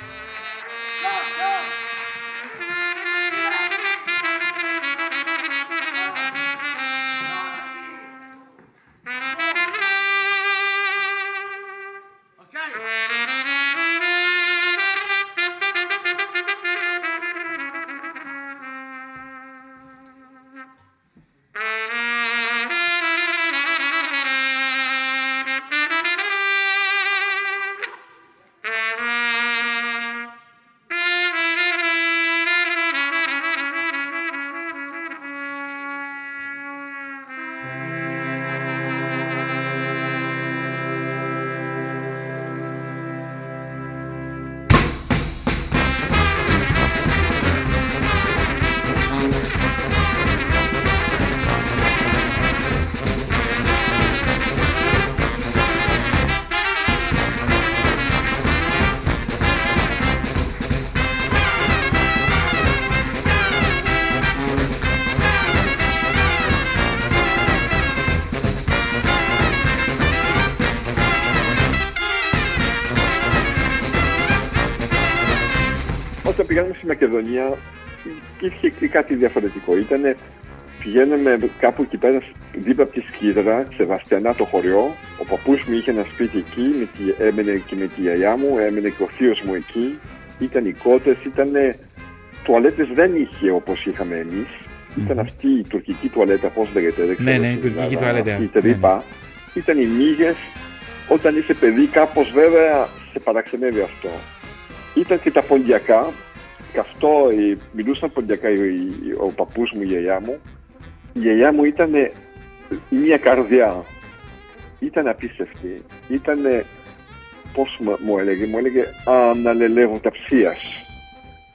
Μακεδονία υπήρχε και κάτι διαφορετικό. Ήτανε, πηγαίναμε κάπου εκεί πέρα δίπλα από τη Σκύδρα, σε Βαστιανά το χωριό. Ο παππούς μου είχε ένα σπίτι εκεί, με τη, έμενε και με τη γιαγιά μου, έμενε και ο θείος μου εκεί. Ήταν οι κότες, ήταν τουαλέτες δεν είχε όπως είχαμε εμείς. Ήταν αυτή η τουρκική τουαλέτα, πώς λέγεται, δεν Ναι, ξέρω. ναι, η στην τουρκική Ελλάδα, τουαλέτα. Αυτή η Ναι, τρύπα. Ήταν οι μύγες. Όταν είσαι παιδί, κάπως βέβαια σε παραξενεύει αυτό. Ήταν και τα ποντιακά. Και αυτό, ε, μιλούσαν ποντιακά η- η- ο παππούς μου, η γιαγιά μου. Η γιαγιά μου ήταν μια καρδιά. Ήταν απίστευτη. Ήταν, πώς μου, μου έλεγε, μου έλεγε αναλελεύωταψίας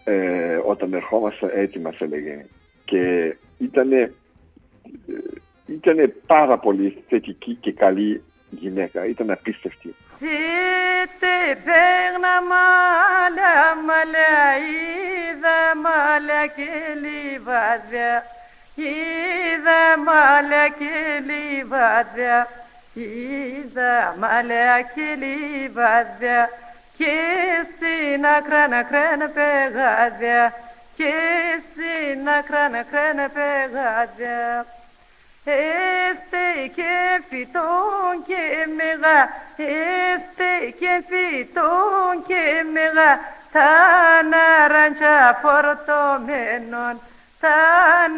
ε, όταν ερχόμαστε έτσι μας έλεγε. Και ήταν ήτανε πάρα πολύ θετική και καλή γυναίκα. Ήταν απίστευτη. Είτε πέγνα μάλα μάλα είδα μάλα και λιβάδια είδα μάλα και λιβάδια είδα μάλα και λιβάδια και στην άκρα να κράνε πεγάδια. Και στην άκρα να κράνε πεγάδια Este και φυτόν και μεγά, este και φυτόν και μεγά, τα ναράντια φορτωμένων, τα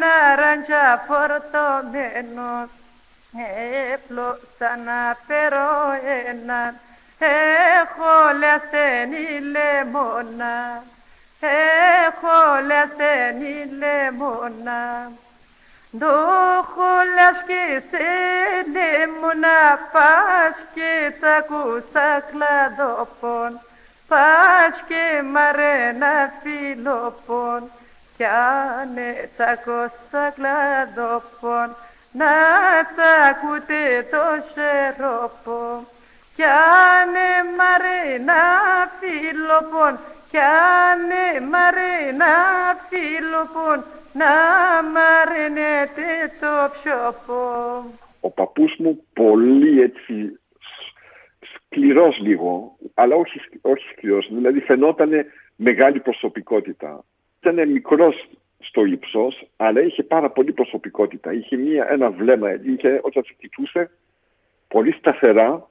ναράντια φορτωμένων. Έπλωσα να φέρω έναν, έχω λασθένη λεμόνα, έχω λασθένη λεμόνα. Δόχολας και σε λέμωνα πας και σ' ακούσα κλαδόπον πας και μαρένα φιλόπον κι αν σ' ακούσα κλαδόπον να σ' ακούτε το σερόπο κι αν μαρένα φιλόπον κι αν μαρένα φιλόπον να μαρνέτε το πιόπο. Ο παππούς μου πολύ έτσι σ- σκληρός λίγο, αλλά όχι, σ- όχι σκληρός, δηλαδή φαινόταν μεγάλη προσωπικότητα. Ήταν μικρός στο ύψος, αλλά είχε πάρα πολύ προσωπικότητα. Είχε μία, ένα βλέμμα, είχε, όταν σε κοιτούσε, πολύ σταθερά,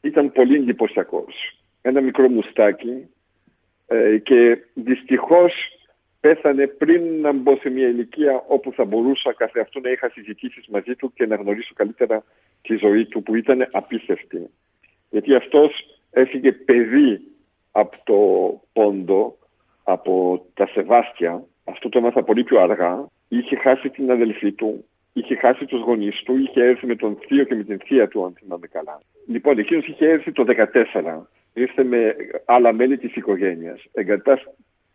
ήταν πολύ εντυπωσιακός. Ένα μικρό μουστάκι ε, και δυστυχώς πέθανε πριν να μπω σε μια ηλικία όπου θα μπορούσα κάθε αυτό να είχα συζητήσεις μαζί του και να γνωρίσω καλύτερα τη ζωή του που ήταν απίστευτη. Γιατί αυτός έφυγε παιδί από το Πόντο, από τα Σεβάστια. Αυτό το έμαθα πολύ πιο αργά. είχε χάσει την αδελφή του, είχε χάσει τους γονείς του, είχε έρθει με τον θείο και με την θεία του, αν θυμάμαι καλά. Λοιπόν, εκείνος είχε έρθει το 14, ήρθε με άλλα μέλη της οικογένειας.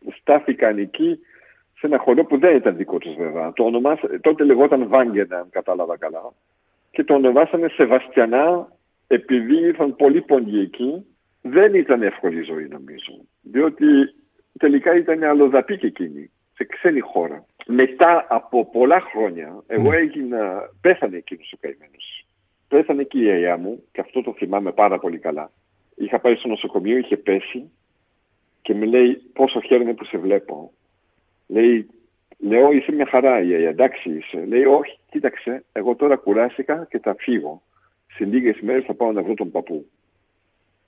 Εγκατάσταθηκαν εκεί σε ένα χωριό που δεν ήταν δικό τους βέβαια. Το ονομάσα, τότε λεγόταν Βάγκενα, αν κατάλαβα καλά. Και το ονομάσανε Σεβαστιανά επειδή ήρθαν πολλοί πόντιοι εκεί. Δεν ήταν εύκολη ζωή νομίζω. Διότι τελικά ήταν αλλοδαπή και εκείνη σε ξένη χώρα. Μετά από πολλά χρόνια, εγώ έγινα, πέθανε εκείνος ο καημένος. Πέθανε και η γιαγιά μου, και αυτό το θυμάμαι πάρα πολύ καλά. Είχα πάει στο νοσοκομείο, είχε πέσει και μου λέει πόσο χαίρομαι που σε βλέπω. Λέει, λέω είσαι μια χαρά η γιαγιά, εντάξει είσαι. Λέει όχι, κοίταξε, εγώ τώρα κουράστηκα και θα φύγω. Σε λίγες μέρες θα πάω να βρω τον παππού.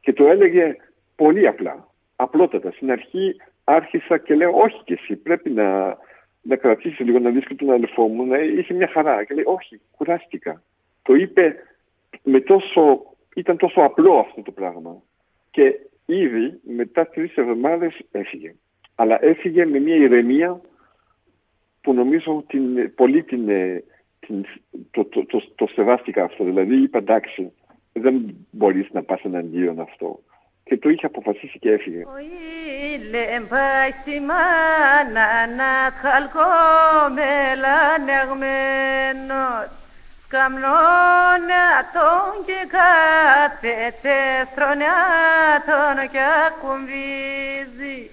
Και το έλεγε πολύ απλά, απλότατα. Στην αρχή άρχισα και λέω όχι και εσύ πρέπει να, να κρατήσεις λίγο να δεις και τον αδελφό μου να είχε μια χαρά και λέει όχι κουράστηκα το είπε με τόσο ήταν τόσο απλό αυτό το πράγμα και ήδη μετά τρεις εβδομάδες έφυγε. Αλλά έφυγε με μια ηρεμία που νομίζω την, πολύ την, την, το, το, το, το, σεβάστηκα αυτό. Δηλαδή είπα εντάξει δεν μπορείς να πας εναντίον αυτό. Και το είχε αποφασίσει και έφυγε. Καμνώνα τον και κάθεται στρονιά και ακουμπίζει.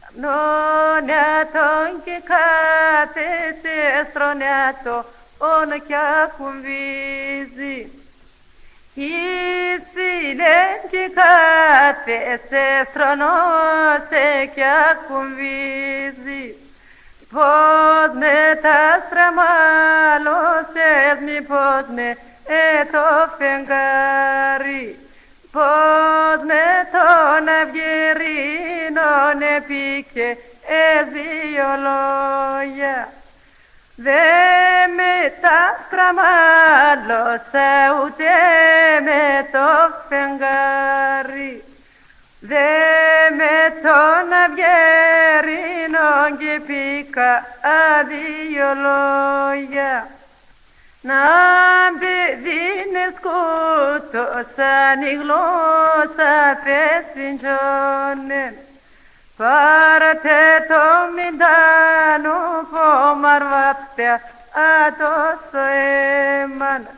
Καμνώνα τον και κάθεται στρονιά τον και ακουμπίζει. Και κάθε σε στρωνώσε και ακουμπίζει Πώς με τα στραμάλωσες, μήπως με το φεγγάρι Πώς με τον αυγερίνον επίκε δύο λόγια Δε με τα στραμάλωσα ούτε με το φεγγάρι Δε με τον αυγερίνο και πήκα αδύο λόγια. Να παιδίνε σκούτωσαν η γλώσσα πεσφιντζόνεν Πάρτε το μηντάνο που μαρβάπτε ατόσο έμανα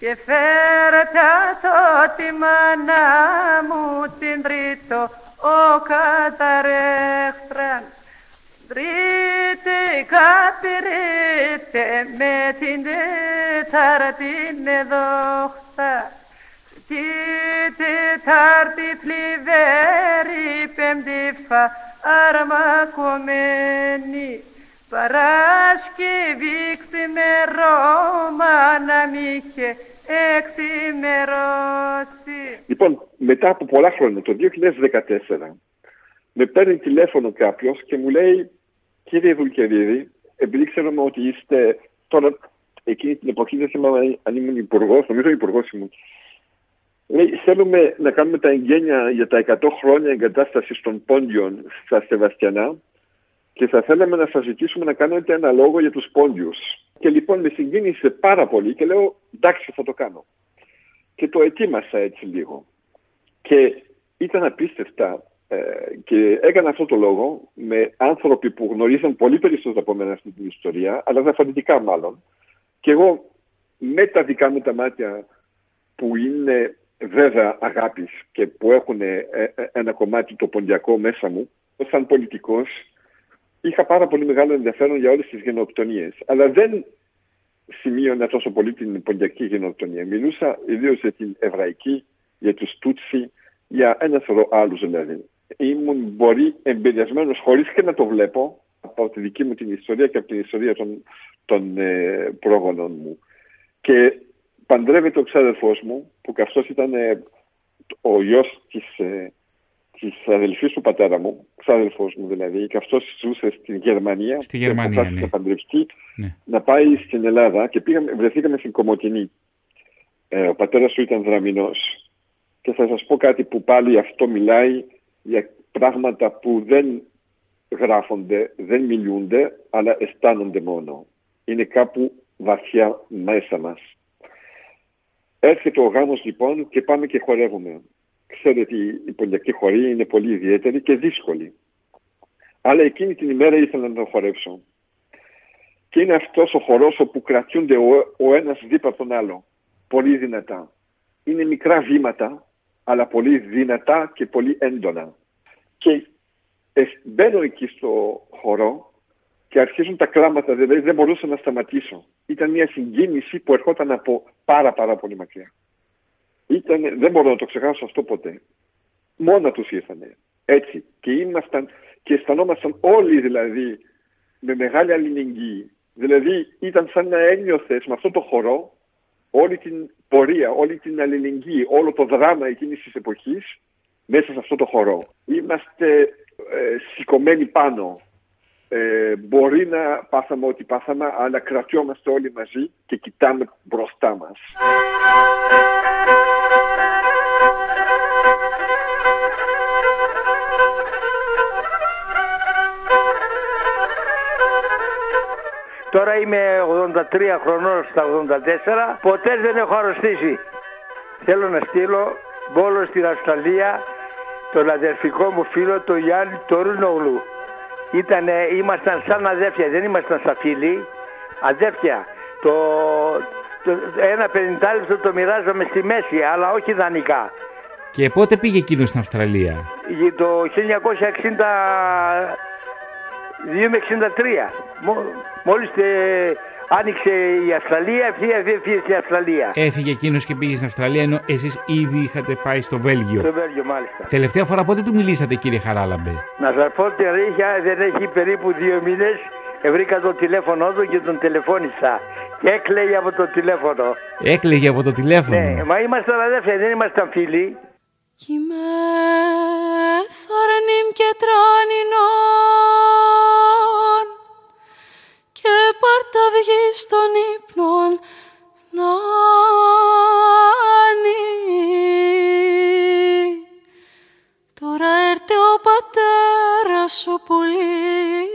και φέρτε το τη μάνα μου την τρίτο ο καταρέχτραν. Τρίτη κατηρείτε με την τέταρτη εδόχτα τη Τετάρτη θλιβέρη πέμπτηφα αρμακωμένη Παράσκευη ξημερώμα να μ' είχε εξημερώσει. Λοιπόν, μετά από πολλά χρόνια, το 2014, με παίρνει τηλέφωνο κάποιος και μου λέει κύριε Βουλκερίδη, επειδή ξέρουμε ότι είστε τώρα εκείνη την εποχή, δεν θυμάμαι αν ήμουν υπουργός, νομίζω υπουργός ήμουν, Λέει, θέλουμε να κάνουμε τα εγγένεια για τα 100 χρόνια εγκατάστασης των πόντιων στα Σεβαστιανά και θα θέλαμε να σας ζητήσουμε να κάνετε ένα λόγο για τους πόντιους. Και λοιπόν με συγκίνησε πάρα πολύ και λέω εντάξει θα το κάνω. Και το ετοίμασα έτσι λίγο. Και ήταν απίστευτα ε, και έκανα αυτό το λόγο με άνθρωποι που γνωρίζαν πολύ περισσότερο από μένα αυτή την ιστορία, αλλά διαφορετικά μάλλον. Και εγώ με τα δικά μου τα μάτια που είναι βέβαια αγάπης και που έχουν ε, ε, ένα κομμάτι το ποντιακό μέσα μου, σαν πολιτικός είχα πάρα πολύ μεγάλο ενδιαφέρον για όλες τις γενοκτονίες. Αλλά δεν σημείωνα τόσο πολύ την ποντιακή γενοκτονία. Μιλούσα ιδίως για την εβραϊκή, για τους Τούτσι, για ένα σωρό άλλους δηλαδή. Ήμουν μπορεί εμπειριασμένο χωρίς και να το βλέπω από τη δική μου την ιστορία και από την ιστορία των, των ε, πρόγονων μου. Και παντρεύεται ο ξάδερφός μου, που και αυτός ήταν ε, ο γιος της, ε, της αδελφής του πατέρα μου, ξάδερφός μου δηλαδή, και αυτός ζούσε στην Γερμανία. Στη Γερμανία, και ναι. παντρευτεί, ναι. να πάει στην Ελλάδα και πήγαμε, βρεθήκαμε στην Κομωτινή. Ε, ο πατέρας σου ήταν δραμινός. Και θα σας πω κάτι που πάλι αυτό μιλάει για πράγματα που δεν γράφονται, δεν μιλούνται, αλλά αισθάνονται μόνο. είναι κάπου βαθιά μέσα μας. Έρχεται ο γάμος λοιπόν και πάμε και χορεύουμε. Ξέρετε ότι η πολιακή χορή είναι πολύ ιδιαίτερη και δύσκολη. Αλλά εκείνη την ημέρα ήθελα να τον χορέψω. Και είναι αυτός ο χορός όπου κρατιούνται ο, ο ένας δίπλα τον άλλο. Πολύ δυνατά. Είναι μικρά βήματα, αλλά πολύ δυνατά και πολύ έντονα. Και ε, μπαίνω εκεί στο χορό και αρχίζουν τα κλάματα, δηλαδή δεν μπορούσα να σταματήσω. Ήταν μια συγκίνηση που ερχόταν από πάρα πάρα πολύ μακριά. Ήταν, δεν μπορώ να το ξεχάσω αυτό ποτέ. Μόνα τους ήρθανε. Έτσι. Και ήμασταν και αισθανόμασταν όλοι δηλαδή με μεγάλη αλληλεγγύη. Δηλαδή ήταν σαν να ένιωθες με αυτό το χορό όλη την πορεία, όλη την αλληλεγγύη, όλο το δράμα εκείνης της εποχής μέσα σε αυτό το χορό. Είμαστε ε, σηκωμένοι πάνω. Ε, μπορεί να πάθαμε ό,τι πάθαμε, αλλά κρατιόμαστε όλοι μαζί και κοιτάμε μπροστά μας. Τώρα είμαι 83 χρονών στα 84. Ποτέ δεν έχω αρρωστήσει. Θέλω να στείλω μπόλο στην Αυστραλία τον αδερφικό μου φίλο, τον Γιάννη Τορούνογλου. Ήτανε, ήμασταν σαν αδέρφια, δεν ήμασταν σαν φίλοι. Αδέρφια. Το, το, ένα πενιντάλεπτο το μοιράζαμε στη μέση, αλλά όχι δανεικά. Και πότε πήγε εκείνος στην Αυστραλία; Το 1960 2 με 63. Μόλις ε, άνοιξε η Αυστραλία, έφυγε στην Αυστραλία. Έφυγε εκείνος και πήγε στην Αυστραλία, ενώ εσείς ήδη είχατε πάει στο Βέλγιο. Στο Βέλγιο, μάλιστα. Τελευταία φορά πότε του μιλήσατε, κύριε Χαράλαμπε; Να σας πω ότι δεν έχει περίπου δύο μήνες. Βρήκα το τηλέφωνο του και τον τηλεφώνησα. Και έκλαιγε από το τηλέφωνο. Έκλαιγε από το τηλέφωνο. Ναι, μα ήμασταν αδέρφια, δεν ήμασταν φίλοι. Κειμε θαρνήμ και τράνινον και πάρτα βγει στον ύπνον να Τώρα έρθε ο πατέρας ο πολύ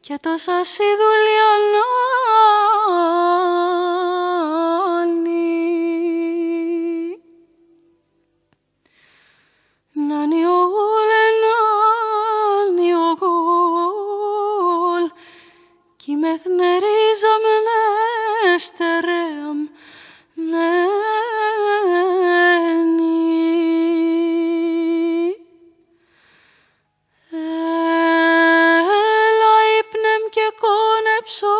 και τα σας η δουλειά να μεθνερίζαμεν εστερέαμ νένι. Έλα ύπνεμ και κόνεψον.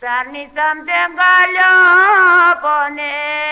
Σαρνίσαμ τεν καλιά πονέ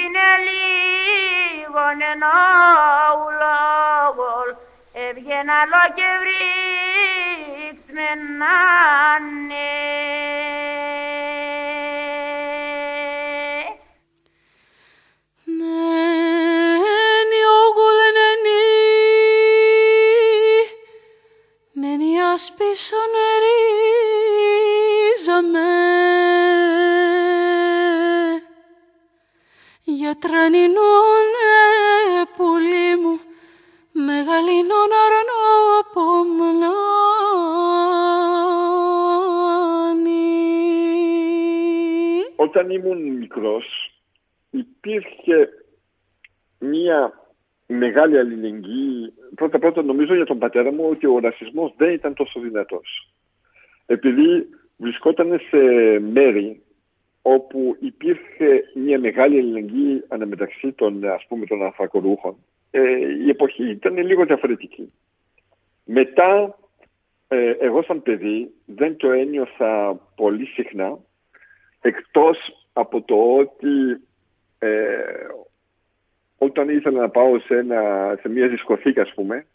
έβγαινε μεγάλη αλληλεγγύη. Πρώτα πρώτα νομίζω για τον πατέρα μου ότι ο ρατσισμός δεν ήταν τόσο δυνατός. Επειδή βρισκόταν σε μέρη όπου υπήρχε μια μεγάλη αλληλεγγύη αναμεταξύ των, ας πούμε, των ανθρακορούχων, ε, η εποχή ήταν λίγο διαφορετική. Μετά, ε, εγώ σαν παιδί δεν το ένιωθα πολύ συχνά, εκτός από το ότι ε, όταν ήθελα να πάω σε, ένα, σε μια δισκοθήκη, ας πούμε,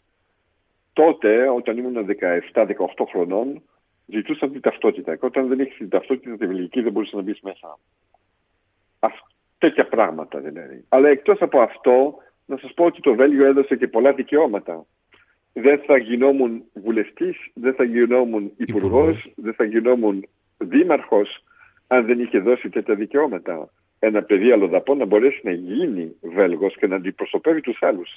τότε, όταν ήμουν 17-18 χρονών, ζητούσαν την ταυτότητα. Και όταν δεν έχει την ταυτότητα τη βελγική, δεν μπορούσες να μπεις μέσα. Αυ, τέτοια πράγματα δηλαδή. Αλλά εκτός από αυτό, να σας πω ότι το Βέλγιο έδωσε και πολλά δικαιώματα. Δεν θα γινόμουν βουλευτής, δεν θα γινόμουν υπουργός, δεν θα γινόμουν δήμαρχος, αν δεν είχε δώσει τέτοια δικαιώματα. Ένα παιδί αλλοδαπό να μπορέσει να γίνει Βέλγος και να αντιπροσωπεύει τους άλλους.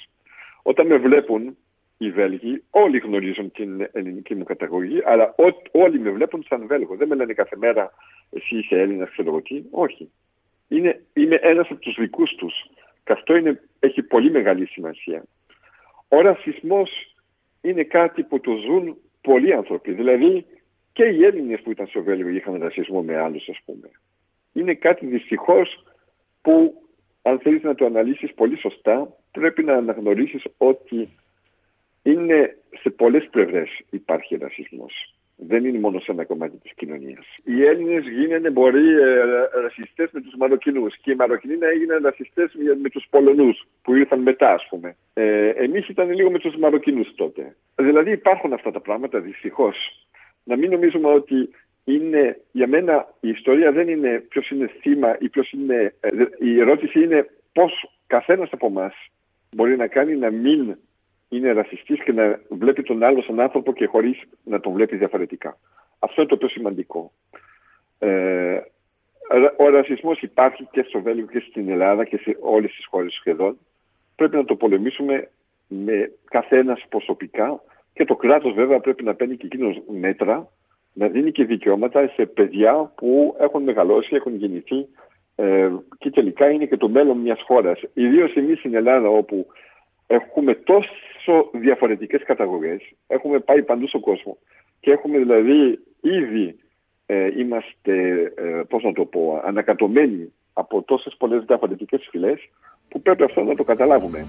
Όταν με βλέπουν οι Βέλγοι, όλοι γνωρίζουν την ελληνική μου καταγωγή, αλλά ό, όλοι με βλέπουν σαν Βέλγο. Δεν με λένε κάθε μέρα εσύ είσαι Έλληνας, ξέρω εγώ τι. Όχι. Είναι, είμαι ένας από τους δικούς τους. Και αυτό είναι, έχει πολύ μεγάλη σημασία. Ο ρατσισμό είναι κάτι που το ζουν πολλοί άνθρωποι. Δηλαδή και οι Έλληνες που ήταν στο Βέλγιο είχαν ρατσισμό με άλλους, ας πούμε. Είναι κάτι δυστυχώς που αν θέλεις να το αναλύσεις πολύ σωστά, πρέπει να αναγνωρίσεις ότι είναι σε πολλές πλευρές υπάρχει ρατσισμό. Δεν είναι μόνο σε ένα κομμάτι της κοινωνίας. Οι Έλληνες γίνανε μπορεί ε, ρατσιστέ με τους Μαροκινούς και οι Μαροκινοί να έγιναν ρατσιστέ με τους Πολωνούς που ήρθαν μετά, ας πούμε. Ε, Εμείς ήταν λίγο με τους Μαροκινούς τότε. Δηλαδή υπάρχουν αυτά τα πράγματα δυστυχώς. Να μην νομίζουμε ότι είναι, για μένα η ιστορία δεν είναι ποιος είναι θύμα ή ποιος είναι. Ε, η ερώτηση είναι πώς καθένας από εμά μπορεί να κάνει να μην είναι ρατσιστή και να βλέπει τον άλλο σαν άνθρωπο και χωρίς να τον βλέπει διαφορετικά. Αυτό είναι το πιο σημαντικό. Ε, ο ρατσισμό υπάρχει και στο Βέλγιο και στην Ελλάδα και σε όλες τις χώρες σχεδόν. Πρέπει να το πολεμήσουμε με καθένας προσωπικά και το κράτος βέβαια πρέπει να παίρνει και εκείνος μέτρα να δίνει και δικαιώματα σε παιδιά που έχουν μεγαλώσει, έχουν γεννηθεί ε, και τελικά είναι και το μέλλον μιας χώρας. Ιδίως εμείς στην Ελλάδα όπου έχουμε τόσο διαφορετικές καταγωγές, έχουμε πάει παντού στον κόσμο και έχουμε δηλαδή ήδη ε, είμαστε, ε, πώς να το πω, ανακατωμένοι από τόσες πολλές διαφορετικές φυλές που πρέπει αυτό να το καταλάβουμε.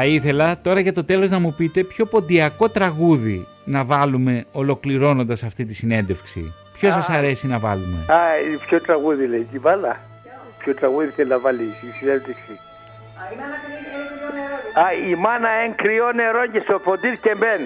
Θα ήθελα τώρα για το τέλος να μου πείτε ποιο ποντιακό τραγούδι να βάλουμε ολοκληρώνοντας αυτή τη συνέντευξη. Ποιο σας αρέσει να βάλουμε; Α, ποιο τραγούδι λέει, την βάλα. Ποιο τραγούδι θέλει να βάλει η συνέντευξη; Α, η μάνα εν κρυό νερό και στο ποντήρ και μπεν.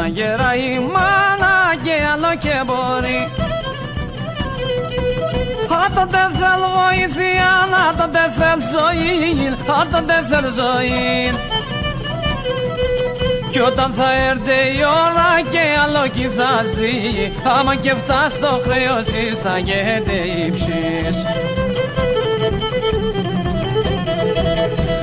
Όταν γεράει μάνα και άλλο και μπορεί. Όταν δεν θέλ βοήθεια, όταν δεν θέλ ζωή Όταν δεν θέλ ζωή. Κι όταν θα έρθει η ώρα και άλλο κοιτάζει Άμα και φτάσει το χρέος θα γίνεται ύψης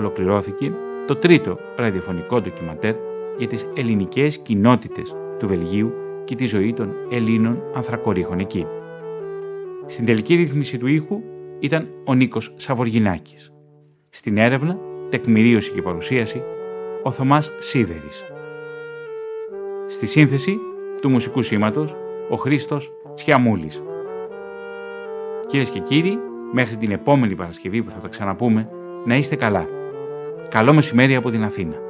ολοκληρώθηκε το τρίτο ραδιοφωνικό ντοκιματέρ για τις ελληνικές κοινότητες του Βελγίου και τη ζωή των Ελλήνων ανθρακορίχων εκεί. Στην τελική ρύθμιση του ήχου ήταν ο Νίκος Σαβοργινάκης. Στην έρευνα τεκμηρίωση και παρουσίαση, ο Θωμάς Σίδερης. Στη σύνθεση του μουσικού σήματος, ο Χρήστος Τσιαμούλης. Κυρίες και κύριοι, μέχρι την επόμενη Παρασκευή που θα τα ξαναπούμε, να είστε καλά. Καλό μεσημέρι από την Αθήνα.